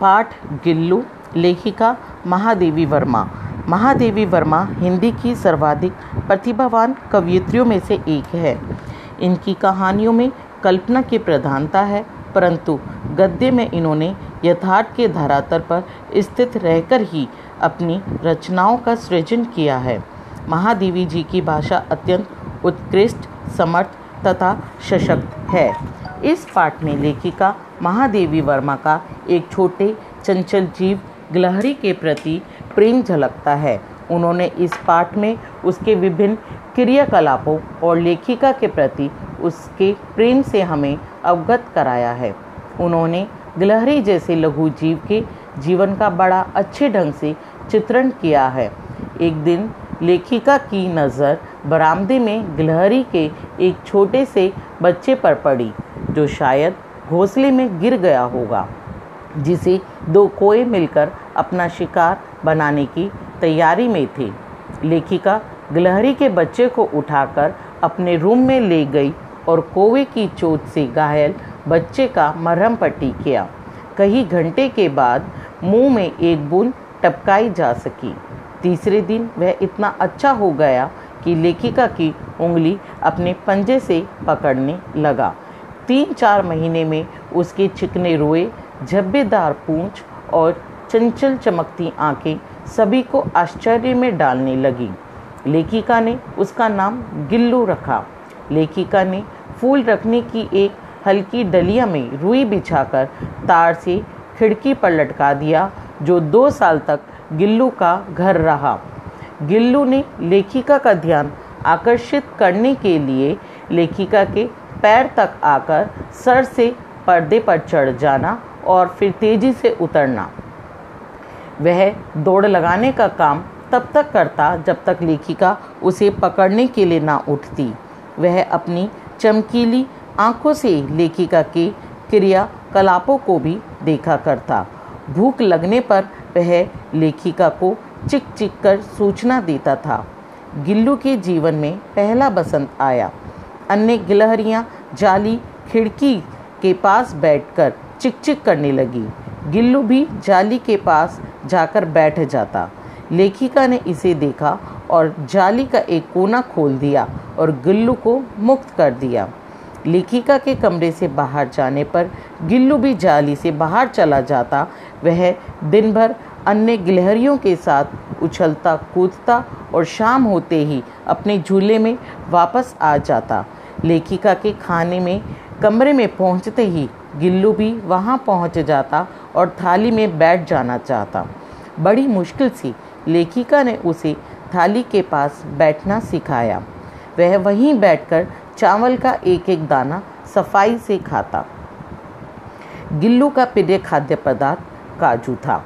पाठ गिल्लू, लेखिका महादेवी वर्मा। महादेवी वर्मा हिंदी की सर्वाधिक प्रतिभावान कवियत्रियों में से एक है। इनकी कहानियों में कल्पना की प्रधानता है, परंतु गद्य में इन्होंने यथार्थ के धरातल पर स्थित रहकर ही अपनी रचनाओं का सृजन किया है। महादेवी जी की भाषा अत्यंत उत्कृष्ट, समर्थ तथा सशक्त है। इस पाठ में लेखिका महादेवी वर्मा का एक छोटे चंचल जीव गिलहरी के प्रति प्रेम झलकता है। उन्होंने इस पाठ में उसके विभिन्न क्रियाकलापों और लेखिका के प्रति उसके प्रेम से हमें अवगत कराया है। उन्होंने गिलहरी जैसे लघु जीव के जीवन का बड़ा अच्छे ढंग से चित्रण किया है। एक दिन लेखिका की नज़र बरामदे में गिलहरी के एक छोटे से बच्चे पर पड़ी, जो शायद घोंसले में गिर गया होगा, जिसे दो कोए मिलकर अपना शिकार बनाने की तैयारी में थे। लेखिका गिलहरी के बच्चे को उठाकर अपने रूम में ले गई और कोवे की चोट से घायल बच्चे का मरहम पट्टी किया। कई घंटे के बाद मुँह में एक बूंद टपकाई जा सकी। तीसरे दिन वह इतना अच्छा हो गया कि लेखिका की उंगली अपने पंजे से पकड़ने लगा। तीन चार महीने में उसके चिकने रोए, झब्बेदार पूंछ और चंचल चमकती आँखें सभी को आश्चर्य में डालने लगी। लेखिका ने उसका नाम गिल्लू रखा। लेखिका ने फूल रखने की एक हल्की डलिया में रुई बिछाकर तार से खिड़की पर लटका दिया, जो दो साल तक गिल्लू का घर रहा। गिल्लू ने लेखिका का ध्यान आकर्षित करने के लिए लेखिका के पैर तक आकर सर से पर्दे पर चढ़ जाना और फिर तेज़ी से उतरना। वह दौड़ लगाने का काम तब तक करता जब तक लेखिका उसे पकड़ने के लिए ना उठती। वह अपनी चमकीली आँखों से लेखिका के क्रियाकलापों को भी देखा करता। भूख लगने पर वह लेखिका को चिक चिक कर सूचना देता था। गिल्लू के जीवन में पहला बसंत आया। अन्य गिलहरियाँ जाली खिड़की के पास बैठकर चिक चिक करने लगी। गिल्लू भी जाली के पास जाकर बैठ जाता। लेखिका ने इसे देखा और जाली का एक कोना खोल दिया और गिल्लू को मुक्त कर दिया। लेखिका के कमरे से बाहर जाने पर गिल्लू भी जाली से बाहर चला जाता। वह दिन भर अन्य गिलहरियों के साथ उछलता, कूदता और शाम होते ही अपने झूले में वापस आ जाता। लेखिका के खाने में, कमरे में पहुँचते ही गिल्लू भी वहाँ पहुँच जाता और थाली में बैठ जाना चाहता। बड़ी मुश्किल से, लेखिका ने उसे थाली के पास बैठना सिखाया। वह वहीं बैठकर चावल का एक एक दाना सफ़ाई से खाता। गिल्लू का प्रिय खाद्य पदार्थ काजू था।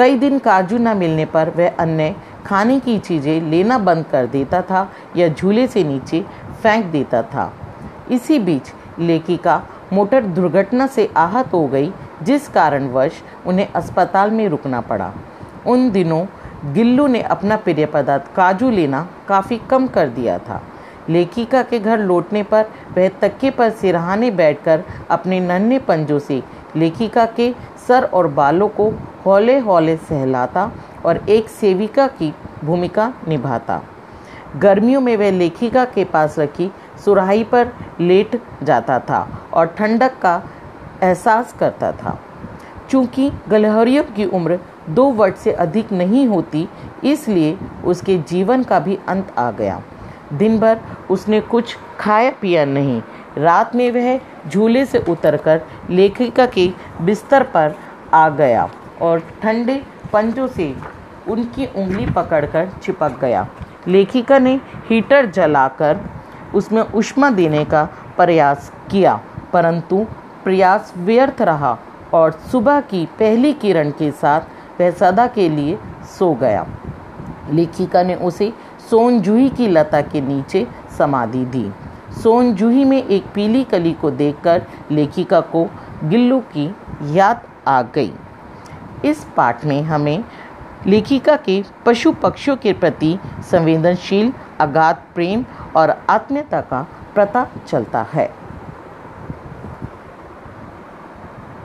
कई दिन काजू न मिलने पर वह अन्य खाने की चीज़ें लेना बंद कर देता था या झूले से नीचे फेंक देता था। इसी बीच लेखिका मोटर दुर्घटना से आहत हो गई, जिस कारणवश उन्हें अस्पताल में रुकना पड़ा। उन दिनों गिल्लू ने अपना प्रिय पदार्थ काजू लेना काफ़ी कम कर दिया था। लेखिका के घर लौटने पर वह तक्के पर सिरहाने बैठकर अपने नन्हे पंजों से लेखिका के सर और बालों को हौले हौले सहलाता और एक सेविका की भूमिका निभाता। गर्मियों में वह लेखिका के पास रखी सुराही पर लेट जाता था और ठंडक का एहसास करता था। चूँकि गलहरियों की उम्र दो वर्ष से अधिक नहीं होती, इसलिए उसके जीवन का भी अंत आ गया। दिन भर उसने कुछ खाया पिया नहीं रात में वह झूले से उतरकर लेखिका के बिस्तर पर आ गया और ठंडे पंजों से उनकी उंगली पकड़कर चिपक गया। लेखिका ने हीटर जलाकर उसमें उष्मा देने का प्रयास किया, परंतु प्रयास व्यर्थ रहा और सुबह की पहली किरण के साथ वह सदा के लिए सो गया। लेखिका ने उसे सोन जूही की लता के नीचे समाधि दी। सोन जूही में एक पीली कली को देखकर लेखिका को गिल्लू की याद आ गई। इस पाठ में हमें लेखिका के पशु पक्षियों के प्रति संवेदनशील, अगाध प्रेम और आत्मीयता का पता चलता है।